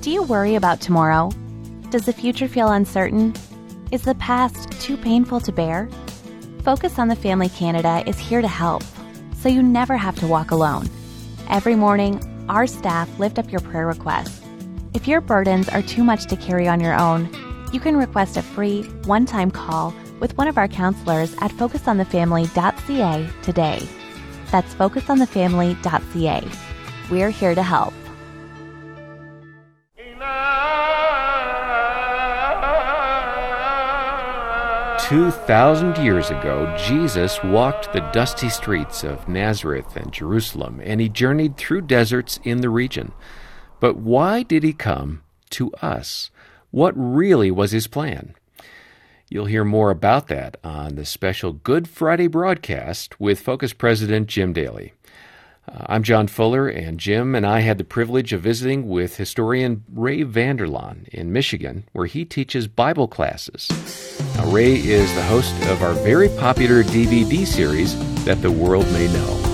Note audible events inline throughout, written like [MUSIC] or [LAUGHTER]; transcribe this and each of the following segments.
Do you worry about tomorrow? Does the future feel uncertain? Is the past too painful to bear? Focus on the Family Canada is here to help, so you never have to walk alone. Every morning, our staff lift up your prayer requests. If your burdens are too much to carry on your own, you can request a free, one time call with one of our counselors at focusonthefamily.ca today. That's focusonthefamily.ca. We're here to help. Two thousand years ago, Jesus walked the dusty streets of Nazareth and Jerusalem, and he journeyed through deserts in the region. But why did he come to us? What really was his plan? You'll hear more about that on the special Good Friday broadcast with Focus President Jim Daly. Uh, I'm John Fuller, and Jim and I had the privilege of visiting with historian Ray Vander Laan in Michigan, where he teaches Bible classes. Now, Ray is the host of our very popular DVD series, That the World May Know.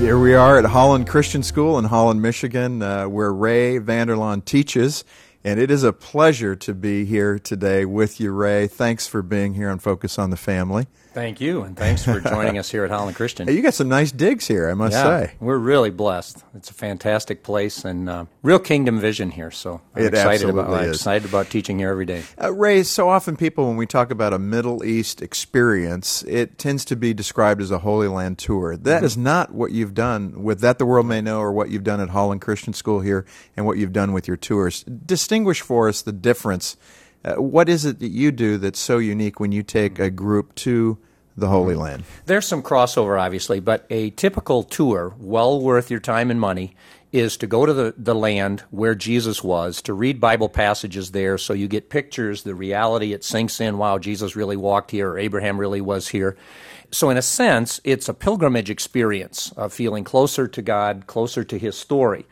Here we are at Holland Christian School in Holland, Michigan, uh, where Ray Vander Laan teaches. And it is a pleasure to be here today with you, Ray. Thanks for being here on Focus on the Family. Thank you, and thanks for joining us here at Holland Christian. [LAUGHS] Hey, you got some nice digs here, I must yeah, say. We're really blessed. It's a fantastic place and uh, real kingdom vision here. So I'm it excited about I'm excited about teaching here every day. Uh, Ray, so often people, when we talk about a Middle East experience, it tends to be described as a Holy Land tour. That Mm-hmm. is not what you've done with That the World May Know or what you've done at Holland Christian School here and what you've done with your tours. Distinguish for us the difference. Uh, what is it that you do that's so unique when you take a group to the Holy Land? There's some crossover, obviously, but a typical tour, well worth your time and money, is to go to the, the land where Jesus was, to read Bible passages there so you get pictures, the reality, it sinks in, wow, Jesus really walked here, or Abraham really was here. So, in a sense, it's a pilgrimage experience of feeling closer to God, closer to His story.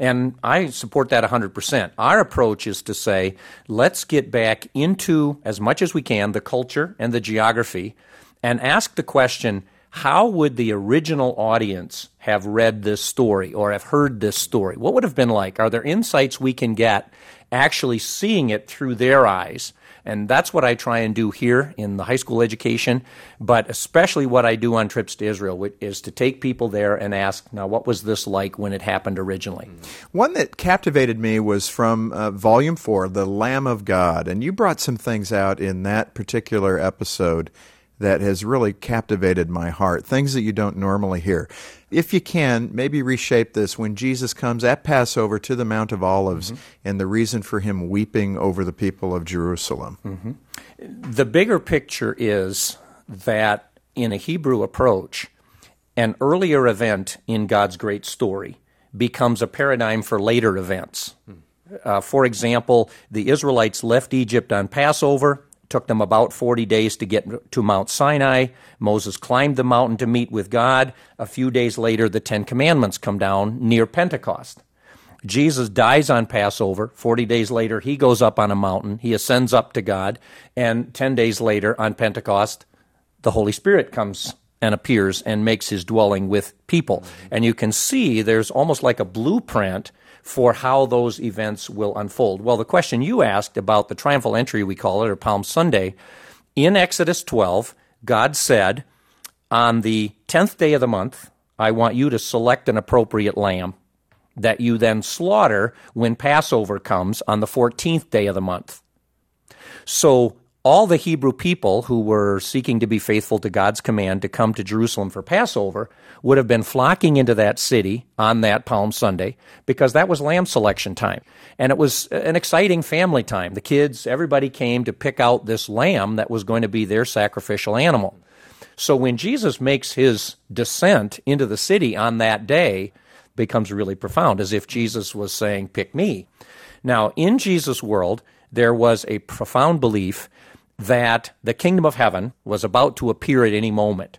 And I support that 100%. Our approach is to say, let's get back into, as much as we can, the culture and the geography and ask the question how would the original audience have read this story or have heard this story? What would have been like? Are there insights we can get actually seeing it through their eyes? And that's what I try and do here in the high school education, but especially what I do on trips to Israel is to take people there and ask, now, what was this like when it happened originally? One that captivated me was from uh, Volume 4, The Lamb of God. And you brought some things out in that particular episode that has really captivated my heart, things that you don't normally hear. If you can, maybe reshape this when Jesus comes at Passover to the Mount of Olives mm-hmm. and the reason for him weeping over the people of Jerusalem. Mm-hmm. The bigger picture is that in a Hebrew approach, an earlier event in God's great story becomes a paradigm for later events. Hmm. Uh, for example, the Israelites left Egypt on Passover. Took them about 40 days to get to Mount Sinai. Moses climbed the mountain to meet with God. A few days later, the Ten Commandments come down near Pentecost. Jesus dies on Passover. 40 days later, he goes up on a mountain. He ascends up to God. And 10 days later, on Pentecost, the Holy Spirit comes and appears and makes his dwelling with people. And you can see there's almost like a blueprint for how those events will unfold. Well, the question you asked about the triumphal entry, we call it, or Palm Sunday, in Exodus 12, God said, On the 10th day of the month, I want you to select an appropriate lamb that you then slaughter when Passover comes on the 14th day of the month. So all the Hebrew people who were seeking to be faithful to God's command to come to Jerusalem for Passover would have been flocking into that city on that Palm Sunday because that was lamb selection time. And it was an exciting family time. The kids, everybody came to pick out this lamb that was going to be their sacrificial animal. So when Jesus makes his descent into the city on that day, becomes really profound, as if Jesus was saying, Pick me. Now, in Jesus' world, there was a profound belief that the kingdom of heaven was about to appear at any moment.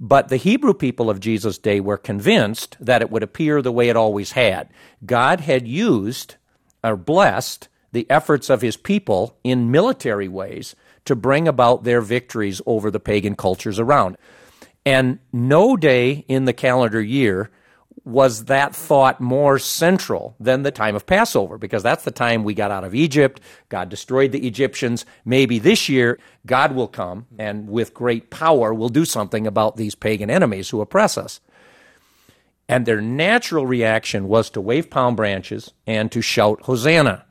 But the Hebrew people of Jesus' day were convinced that it would appear the way it always had. God had used or blessed the efforts of his people in military ways to bring about their victories over the pagan cultures around. And no day in the calendar year was that thought more central than the time of Passover? Because that's the time we got out of Egypt. God destroyed the Egyptians. Maybe this year God will come and with great power will do something about these pagan enemies who oppress us. And their natural reaction was to wave palm branches and to shout, Hosanna.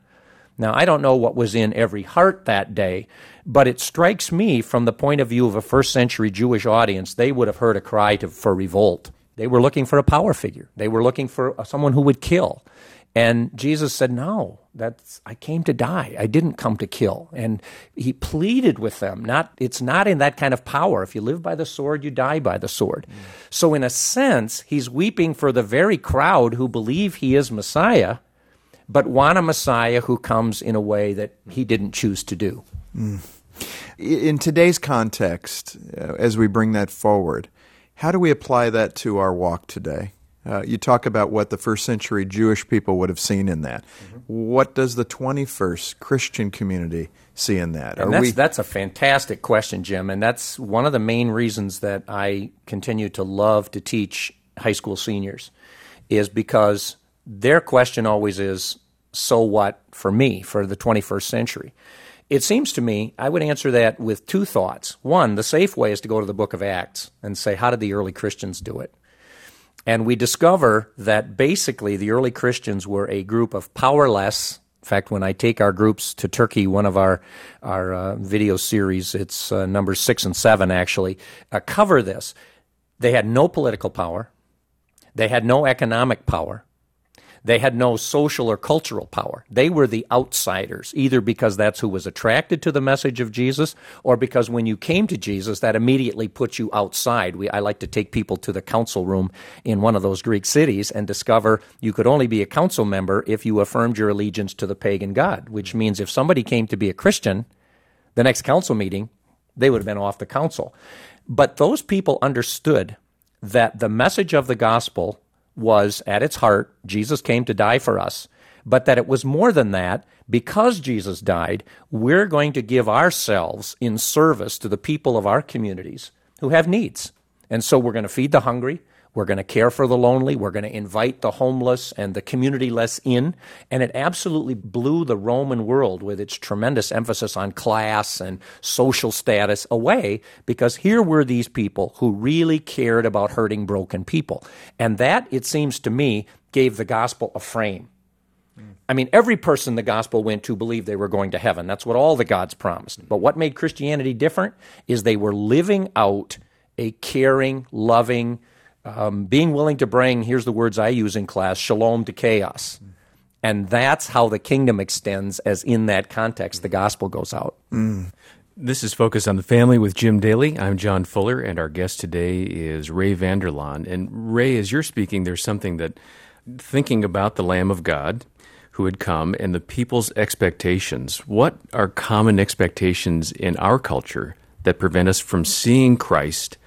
Now, I don't know what was in every heart that day, but it strikes me from the point of view of a first century Jewish audience, they would have heard a cry to, for revolt. They were looking for a power figure. They were looking for someone who would kill. And Jesus said, "No, that's I came to die. I didn't come to kill." And he pleaded with them. Not it's not in that kind of power. If you live by the sword, you die by the sword. Mm. So in a sense, he's weeping for the very crowd who believe he is Messiah, but want a Messiah who comes in a way that he didn't choose to do. Mm. In today's context, uh, as we bring that forward, how do we apply that to our walk today? Uh, you talk about what the first century Jewish people would have seen in that. Mm-hmm. What does the 21st Christian community see in that? And that's, we... that's a fantastic question, Jim. And that's one of the main reasons that I continue to love to teach high school seniors, is because their question always is so what for me, for the 21st century? It seems to me, I would answer that with two thoughts. One, the safe way is to go to the book of Acts and say, how did the early Christians do it? And we discover that basically the early Christians were a group of powerless. In fact, when I take our groups to Turkey, one of our our uh, video series, it's uh, number six and seven actually, uh, cover this. They had no political power. They had no economic power. They had no social or cultural power. They were the outsiders, either because that's who was attracted to the message of Jesus, or because when you came to Jesus, that immediately put you outside. We, I like to take people to the council room in one of those Greek cities and discover you could only be a council member if you affirmed your allegiance to the pagan god, which means if somebody came to be a Christian, the next council meeting, they would have been off the council. But those people understood that the message of the gospel was at its heart, Jesus came to die for us, but that it was more than that. Because Jesus died, we're going to give ourselves in service to the people of our communities who have needs. And so we're going to feed the hungry. We're going to care for the lonely. We're going to invite the homeless and the community less in. And it absolutely blew the Roman world with its tremendous emphasis on class and social status away because here were these people who really cared about hurting broken people. And that, it seems to me, gave the gospel a frame. I mean, every person the gospel went to believed they were going to heaven. That's what all the gods promised. But what made Christianity different is they were living out a caring, loving, um, being willing to bring, here's the words I use in class, shalom to chaos. And that's how the kingdom extends, as in that context, the gospel goes out. Mm. This is Focus on the Family with Jim Daly. I'm John Fuller, and our guest today is Ray Vander Laan. And Ray, as you're speaking, there's something that thinking about the Lamb of God who had come and the people's expectations. What are common expectations in our culture that prevent us from seeing Christ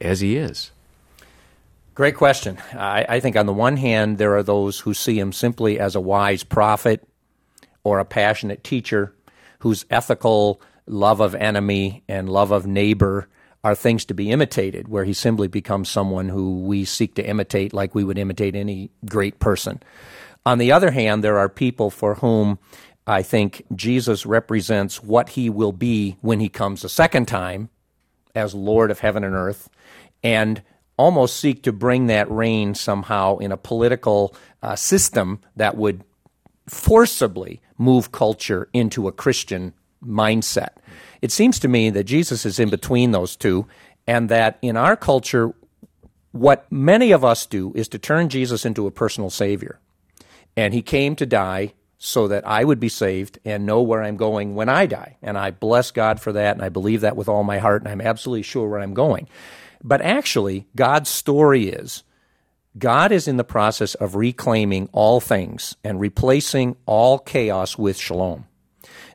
as he is? Great question. I, I, think on the one hand, there are those who see him simply as a wise prophet or a passionate teacher whose ethical love of enemy and love of neighbor are things to be imitated, where he simply becomes someone who we seek to imitate like we would imitate any great person. On the other hand, there are people for whom I think Jesus represents what he will be when he comes a second time as Lord of heaven and earth. And almost seek to bring that reign somehow in a political uh, system that would forcibly move culture into a Christian mindset. It seems to me that Jesus is in between those two, and that in our culture, what many of us do is to turn Jesus into a personal savior. And he came to die so that I would be saved and know where I'm going when I die. And I bless God for that, and I believe that with all my heart, and I'm absolutely sure where I'm going. But actually, God's story is God is in the process of reclaiming all things and replacing all chaos with shalom.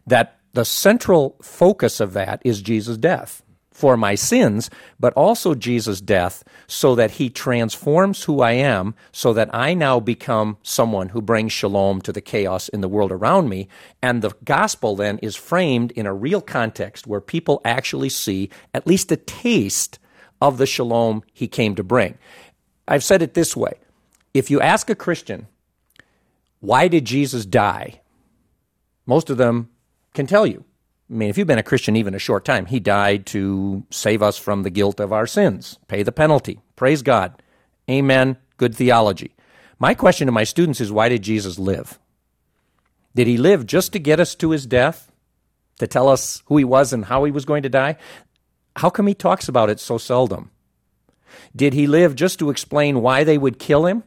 That the central focus of that is Jesus' death for my sins, but also Jesus' death so that he transforms who I am so that I now become someone who brings shalom to the chaos in the world around me. And the gospel then is framed in a real context where people actually see at least a taste of the shalom he came to bring. I've said it this way If you ask a Christian, why did Jesus die? Most of them can tell you. I mean, if you've been a Christian even a short time, he died to save us from the guilt of our sins, pay the penalty. Praise God. Amen. Good theology. My question to my students is why did Jesus live? Did he live just to get us to his death? To tell us who he was and how he was going to die? How come he talks about it so seldom? Did he live just to explain why they would kill him?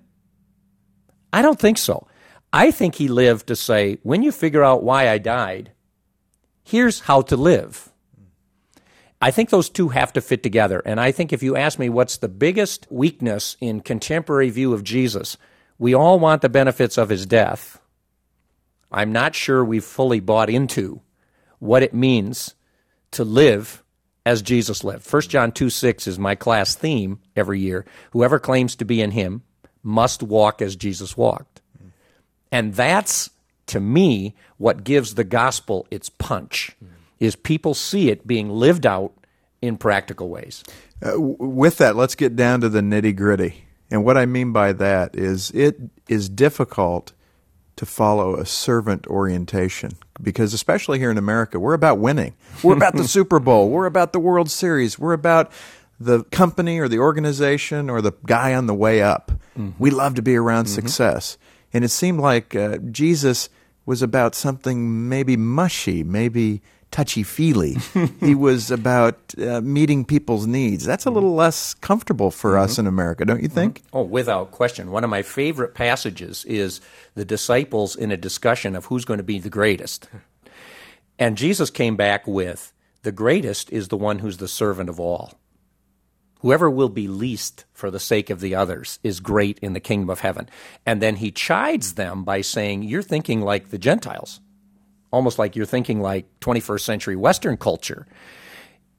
I don't think so. I think he lived to say, when you figure out why I died, here's how to live. I think those two have to fit together. And I think if you ask me what's the biggest weakness in contemporary view of Jesus, we all want the benefits of his death. I'm not sure we've fully bought into what it means to live as Jesus lived. 1 John 2 6 is my class theme every year. Whoever claims to be in him must walk as Jesus walked. And that's, to me, what gives the gospel its punch, is people see it being lived out in practical ways. Uh, with that, let's get down to the nitty gritty. And what I mean by that is it is difficult to follow a servant orientation because especially here in America, we're about winning. We're about the [LAUGHS] Super Bowl. We're about the World Series. We're about the company or the organization or the guy on the way up. Mm-hmm. We love to be around mm-hmm. success. And it seemed like uh, Jesus was about something maybe mushy, maybe touchy feely. he [LAUGHS] was about uh, meeting people's needs. That's a mm-hmm. little less comfortable for mm-hmm. us in America, don't you mm-hmm. think? Oh, without question. One of my favorite passages is the disciples in a discussion of who's going to be the greatest. And Jesus came back with, the greatest is the one who's the servant of all. Whoever will be least for the sake of the others is great in the kingdom of heaven. And then he chides them by saying, You're thinking like the Gentiles, almost like you're thinking like 21st century Western culture.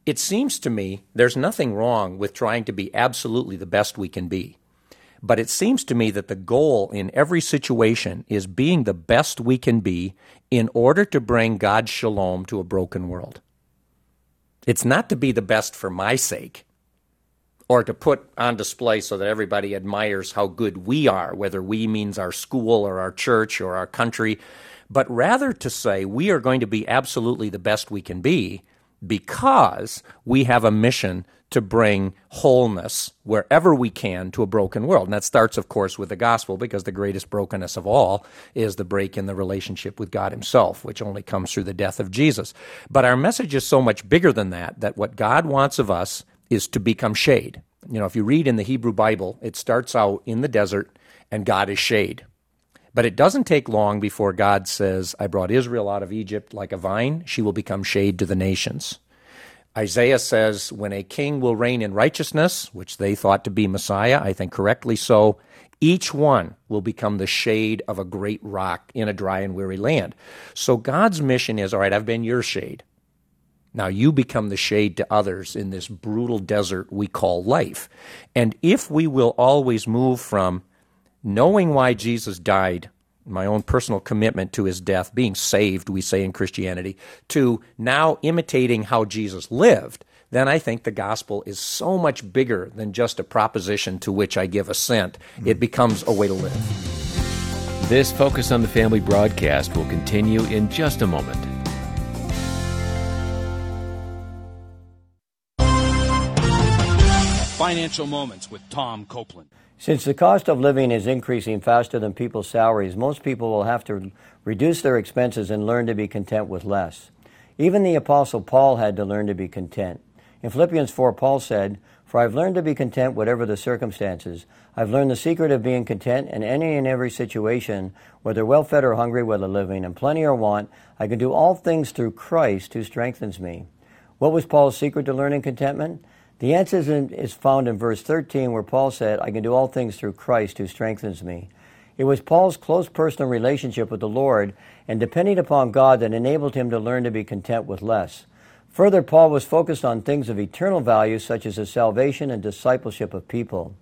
It seems to me there's nothing wrong with trying to be absolutely the best we can be. But it seems to me that the goal in every situation is being the best we can be in order to bring God's shalom to a broken world. It's not to be the best for my sake or to put on display so that everybody admires how good we are, whether we means our school or our church or our country, but rather to say we are going to be absolutely the best we can be because we have a mission to bring wholeness wherever we can to a broken world. And that starts, of course, with the gospel because the greatest brokenness of all is the break in the relationship with God Himself, which only comes through the death of Jesus. But our message is so much bigger than that, that what God wants of us is to become shade. You know, if you read in the Hebrew Bible, it starts out in the desert and God is shade. But it doesn't take long before God says, I brought Israel out of Egypt like a vine, she will become shade to the nations. Isaiah says, when a king will reign in righteousness, which they thought to be Messiah, I think correctly so, each one will become the shade of a great rock in a dry and weary land. So God's mission is all right, I've been your shade. Now you become the shade to others in this brutal desert we call life. And if we will always move from knowing why Jesus died, my own personal commitment to his death, being saved, we say in Christianity, to now imitating how Jesus lived, then I think the gospel is so much bigger than just a proposition to which I give assent. Hmm. It becomes a way to live. This Focus on the Family broadcast will continue in just a moment. Financial Moments with Tom Copeland. Since the cost of living is increasing faster than people's salaries, most people will have to reduce their expenses and learn to be content with less. Even the Apostle Paul had to learn to be content. In Philippians 4, Paul said, For I've learned to be content whatever the circumstances. I've learned the secret of being content in any and every situation, whether well fed or hungry, whether living in plenty or want. I can do all things through Christ who strengthens me. What was Paul's secret to learning contentment? The answer is found in verse 13, where Paul said, I can do all things through Christ who strengthens me. It was Paul's close personal relationship with the Lord and depending upon God that enabled him to learn to be content with less. Further, Paul was focused on things of eternal value, such as the salvation and discipleship of people.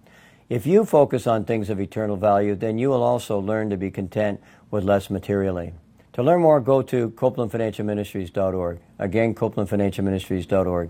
If you focus on things of eternal value, then you will also learn to be content with less materially. To learn more, go to CopelandFinancialMinistries.org. Again, CopelandFinancialMinistries.org.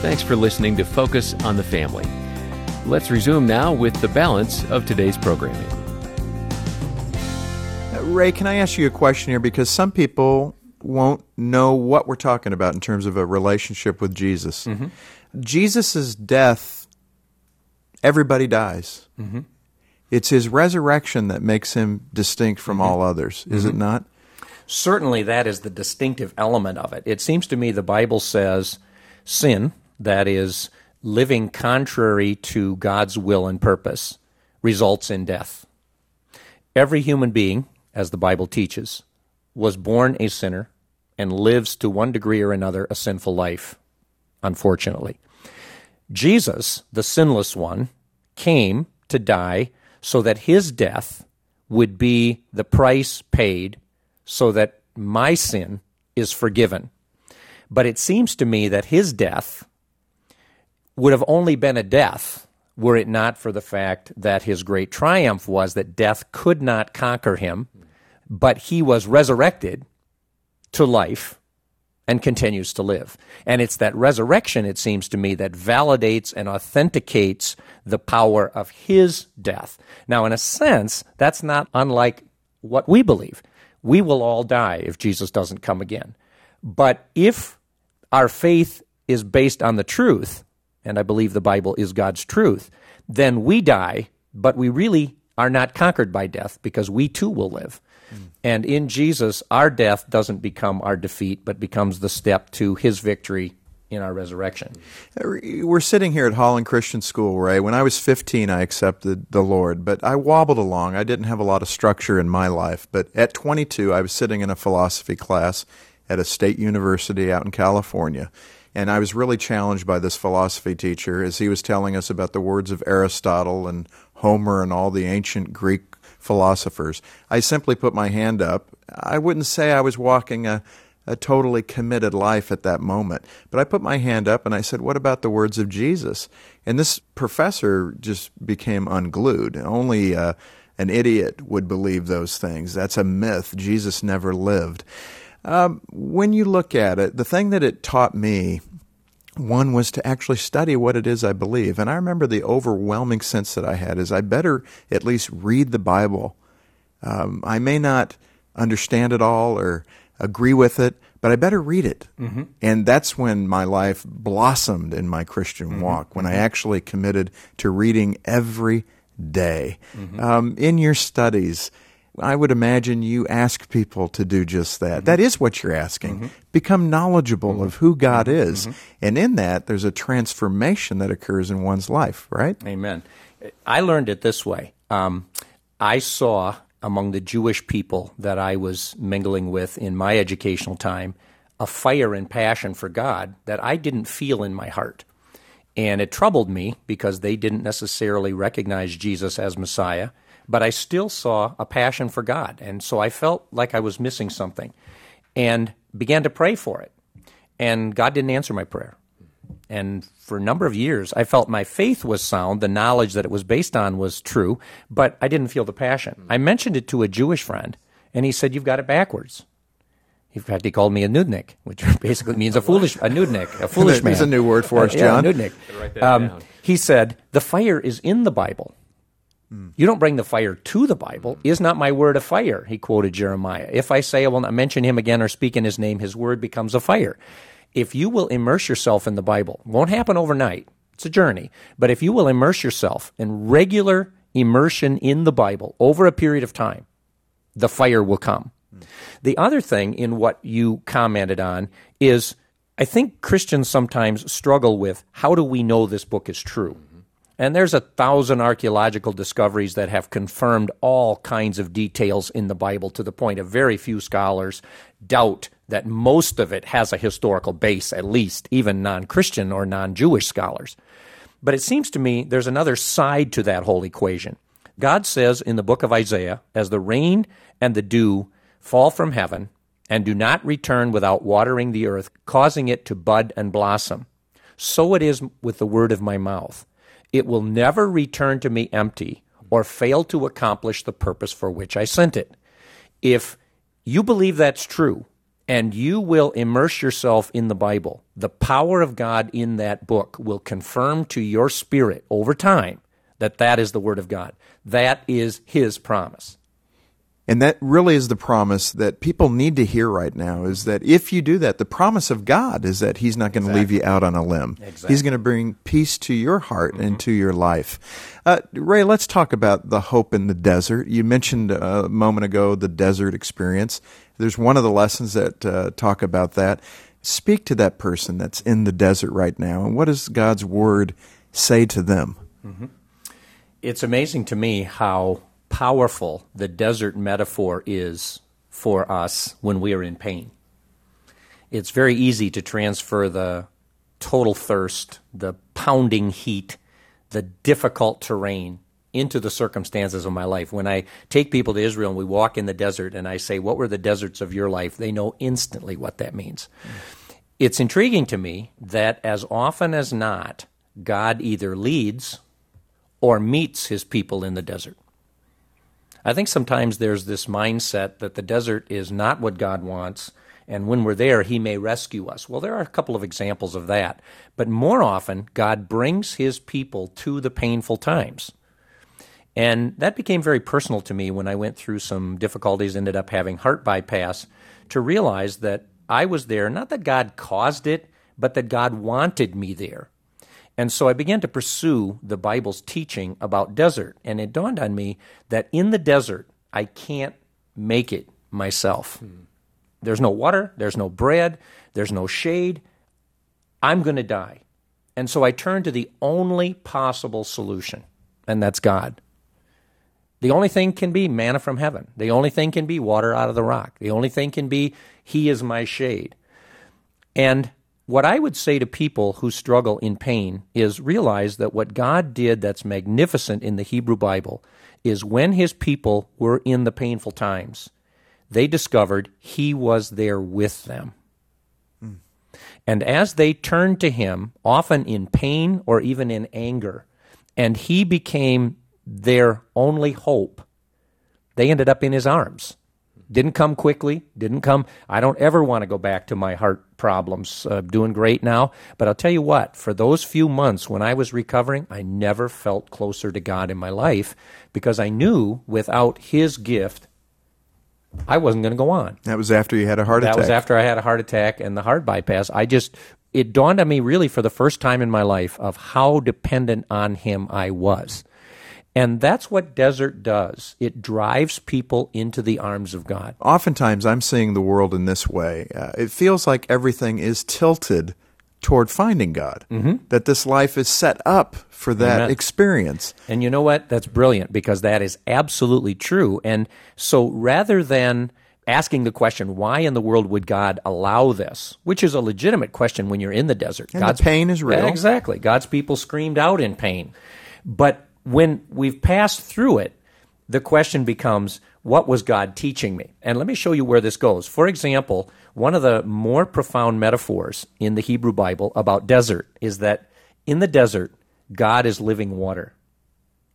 Thanks for listening to Focus on the Family. Let's resume now with the balance of today's programming. Ray, can I ask you a question here? Because some people won't know what we're talking about in terms of a relationship with Jesus. Mm-hmm. Jesus' death, everybody dies. Mm-hmm. It's his resurrection that makes him distinct from all others, is it not? Certainly, that is the distinctive element of it. It seems to me the Bible says sin, that is, living contrary to God's will and purpose, results in death. Every human being, as the Bible teaches, was born a sinner and lives to one degree or another a sinful life, unfortunately. Jesus, the sinless one, came to die so that his death would be the price paid so that my sin is forgiven. But it seems to me that his death would have only been a death were it not for the fact that his great triumph was that death could not conquer him, but he was resurrected to life and continues to live. And it's that resurrection, it seems to me, that validates and authenticates the power of his death. Now, in a sense, that's not unlike what we believe. We will all die if Jesus doesn't come again. But if our faith is based on the truth, and I believe the Bible is God's truth, then we die, but we really are not conquered by death because we too will live. Hmm. And in Jesus, our death doesn't become our defeat, but becomes the step to his victory in our resurrection. We're sitting here at Holland Christian School, Ray. When I was 15, I accepted the Lord, but I wobbled along. I didn't have a lot of structure in my life. But at 22, I was sitting in a philosophy class at a state university out in California. And I was really challenged by this philosophy teacher as he was telling us about the words of Aristotle and Homer and all the ancient Greek philosophers. I simply put my hand up. I wouldn't say I was walking a, a totally committed life at that moment, but I put my hand up and I said, What about the words of Jesus? And this professor just became unglued. Only uh, an idiot would believe those things. That's a myth. Jesus never lived. Um, when you look at it, the thing that it taught me one was to actually study what it is I believe. And I remember the overwhelming sense that I had is I better at least read the Bible. Um, I may not understand it all or agree with it, but I better read it. Mm-hmm. And that's when my life blossomed in my Christian mm-hmm. walk, when I mm-hmm. actually committed to reading every day. Mm-hmm. Um, in your studies, I would imagine you ask people to do just that. Mm-hmm. that is what you're asking. Mm-hmm. Become knowledgeable mm-hmm. of who God mm-hmm. is. Mm-hmm. And in that, there's a transformation that occurs in one's life, right? Amen. I learned it this way. Um, I saw among the Jewish people that I was mingling with in my educational time a fire and passion for God that I didn't feel in my heart. And it troubled me because they didn't necessarily recognize Jesus as Messiah but I still saw a passion for God. And so I felt like I was missing something and began to pray for it. And God didn't answer my prayer. And for a number of years, I felt my faith was sound. The knowledge that it was based on was true, but I didn't feel the passion. I mentioned it to a Jewish friend, and he said, You've got it backwards. In fact, he called me a nudnik, which [LAUGHS] basically means a foolish, a nudnik, a [LAUGHS] foolish man. There's a new word for us, [LAUGHS] John. Yeah, nudnik. Um, he said, The fire is in the Bible. You don't bring the fire to the Bible. Is not my word a fire? He quoted Jeremiah. If I say I will not mention him again or speak in his name, his word becomes a fire. If you will immerse yourself in the Bible, won't happen overnight. It's a journey. But if you will immerse yourself in regular immersion in the Bible over a period of time, the fire will come. The other thing in what you commented on is I think Christians sometimes struggle with how do we know this book is true? And there's a thousand archaeological discoveries that have confirmed all kinds of details in the Bible to the point of very few scholars doubt that most of it has a historical base, at least, even non Christian or non Jewish scholars. But it seems to me there's another side to that whole equation. God says in the book of Isaiah, as the rain and the dew fall from heaven and do not return without watering the earth, causing it to bud and blossom, so it is with the word of my mouth. It will never return to me empty or fail to accomplish the purpose for which I sent it. If you believe that's true, and you will immerse yourself in the Bible, the power of God in that book will confirm to your spirit over time that that is the Word of God. That is His promise. And that really is the promise that people need to hear right now is that if you do that, the promise of God is that He's not going to leave you out on a limb. Exactly. He's going to bring peace to your heart and to your life. Uh, Ray, let's talk about the hope in the desert. You mentioned a moment ago the desert experience. There's one of the lessons that uh, talk about that. Speak to that person that's in the desert right now, and what does God's Word say to them? It's amazing to me how powerful the desert metaphor is for us when we are in pain. It's very easy to transfer the total thirst, the pounding heat, the difficult terrain into the circumstances of my life. When I take people to Israel and we walk in the desert and I say, What were the deserts of your life? they know instantly what that means. It's intriguing to me that as often as not, God either leads or meets his people in the desert. I think sometimes there's this mindset that the desert is not what God wants, and when we're there, He may rescue us. Well, there are a couple of examples of that, but more often, God brings His people to the painful times. And that became very personal to me when I went through some difficulties, ended up having heart bypass, to realize that I was there, not that God caused it, but that God wanted me there. And so I began to pursue the Bible's teaching about desert. And it dawned on me that in the desert, I can't make it myself. There's no water, there's no bread, there's no shade. I'm going to die. And so I turned to the only possible solution, and that's God. The only thing can be manna from heaven. The only thing can be water out of the rock. The only thing can be He is my shade. And what I would say to people who struggle in pain is realize that what God did that's magnificent in the Hebrew Bible is when His people were in the painful times, they discovered He was there with them. And as they turned to Him, often in pain or even in anger, and He became their only hope, they ended up in His arms. Didn't come quickly, didn't come. I don't ever want to go back to my heart problems. Uh, doing great now. But I'll tell you what, for those few months when I was recovering, I never felt closer to God in my life because I knew without His gift, I wasn't going to go on. That was after you had a heart That attack. That was after I had a heart attack and the heart bypass. I just, it dawned on me really for the first time in my life of how dependent on Him I was. And that's what desert does. It drives people into the arms of God. Oftentimes, I'm seeing the world in this way. Uh, it feels like everything is tilted toward finding God. Mm-hmm. That this life is set up for that Amen. experience. And you know what? That's brilliant because that is absolutely true. And so rather than asking the question, why in the world would God allow this? Which is a legitimate question when you're in the desert. And the pain is real. Exactly. God's people screamed out in pain. But when we've passed through it, the question becomes, what was God teaching me? And let me show you where this goes. For example, one of the more profound metaphors in the Hebrew Bible about desert is that in the desert, God is living water.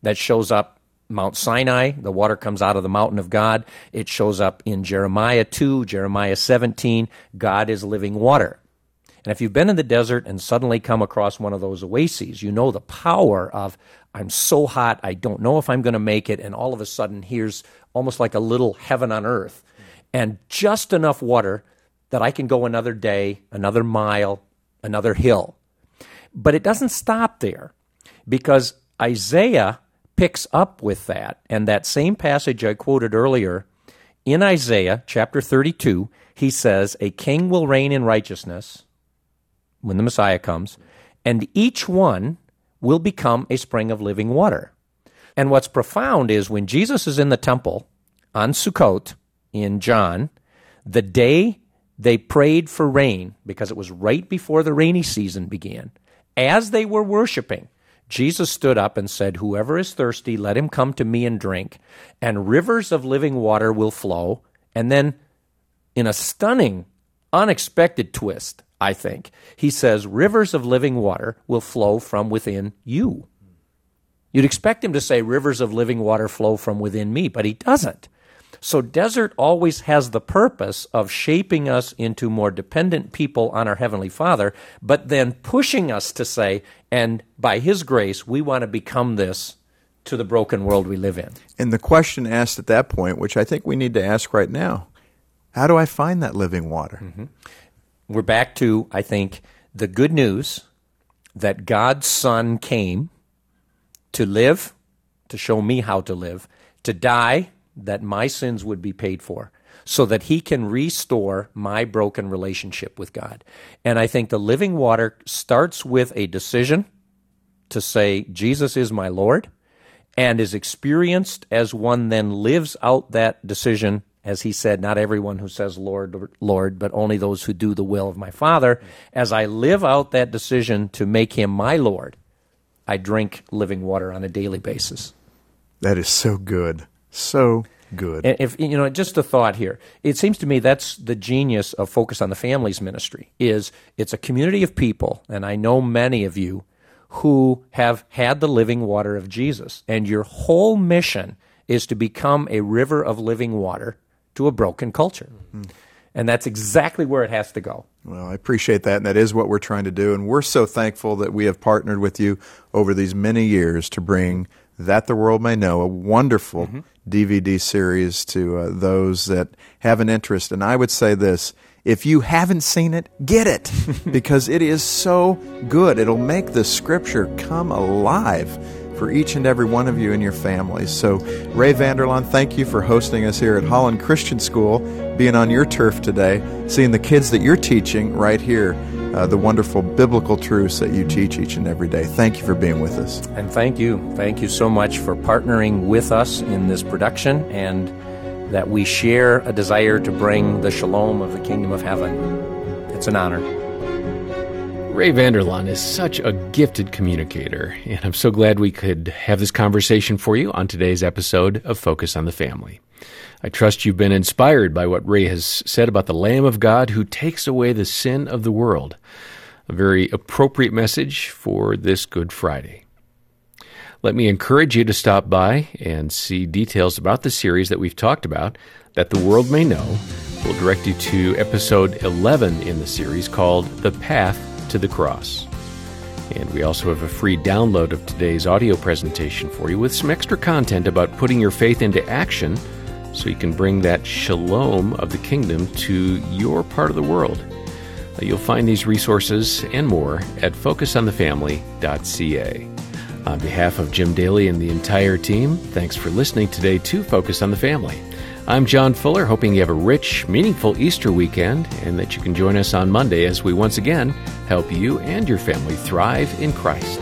That shows up Mount Sinai, the water comes out of the mountain of God. It shows up in Jeremiah 2, Jeremiah 17, God is living water. And if you've been in the desert and suddenly come across one of those oases, you know the power of, I'm so hot, I don't know if I'm going to make it, and all of a sudden here's almost like a little heaven on earth, and just enough water that I can go another day, another mile, another hill. But it doesn't stop there because Isaiah picks up with that. And that same passage I quoted earlier in Isaiah chapter 32, he says, A king will reign in righteousness when the Messiah comes, and each one will become a spring of living water. And what's profound is when Jesus is in the temple on Sukkot in John, the day they prayed for rain, because it was right before the rainy season began, as they were worshiping, Jesus stood up and said, Whoever is thirsty, let him come to me and drink, and rivers of living water will flow. And then, in a stunning, unexpected twist, I think, he says, Rivers of living water will flow from within you. You'd expect him to say, Rivers of living water flow from within me, but he doesn't. So, desert always has the purpose of shaping us into more dependent people on our Heavenly Father, but then pushing us to say, and by His grace, we want to become this to the broken world we live in. And the question asked at that point, which I think we need to ask right now how do I find that living water? Mm-hmm. We're back to, I think, the good news that God's Son came to live, to show me how to live, to die that my sins would be paid for so that he can restore my broken relationship with God. And I think the living water starts with a decision to say, Jesus is my Lord, and is experienced as one then lives out that decision. As he said, not everyone who says, Lord, Lord, but only those who do the will of my Father. As I live out that decision to make him my Lord, I drink living water on a daily basis. That is so good. So good. And if you know, just a thought here. It seems to me that's the genius of Focus on the Families ministry. Is it's a community of people, and I know many of you who have had the living water of Jesus, and your whole mission is to become a river of living water to a broken culture. Mm-hmm. And that's exactly where it has to go. Well, I appreciate that, and that is what we're trying to do. And we're so thankful that we have partnered with you over these many years to bring that the world may know, a wonderful mm-hmm. DVD series to uh, those that have an interest. And I would say this if you haven't seen it, get it [LAUGHS] because it is so good. It'll make the scripture come alive for each and every one of you and your families. So, Ray Vander Laan, thank you for hosting us here at Holland Christian School, being on your turf today, seeing the kids that you're teaching right here uh, the wonderful biblical truths that you teach each and every day. Thank you for being with us. And thank you. Thank you so much for partnering with us in this production and that we share a desire to bring the shalom of the kingdom of heaven. It's an honor. Ray Vander Laan is such a gifted communicator, and I'm so glad we could have this conversation for you on today's episode of Focus on the Family. I trust you've been inspired by what Ray has said about the Lamb of God who takes away the sin of the world. A very appropriate message for this Good Friday. Let me encourage you to stop by and see details about the series that we've talked about that the world may know. We'll direct you to episode 11 in the series called The Path to the Cross. And we also have a free download of today's audio presentation for you with some extra content about putting your faith into action so you can bring that shalom of the kingdom to your part of the world. Uh, you'll find these resources and more at focusonthefamily.ca. On behalf of Jim Daly and the entire team, thanks for listening today to Focus on the Family. I'm John Fuller, hoping you have a rich, meaningful Easter weekend and that you can join us on Monday as we once again help you and your family thrive in Christ.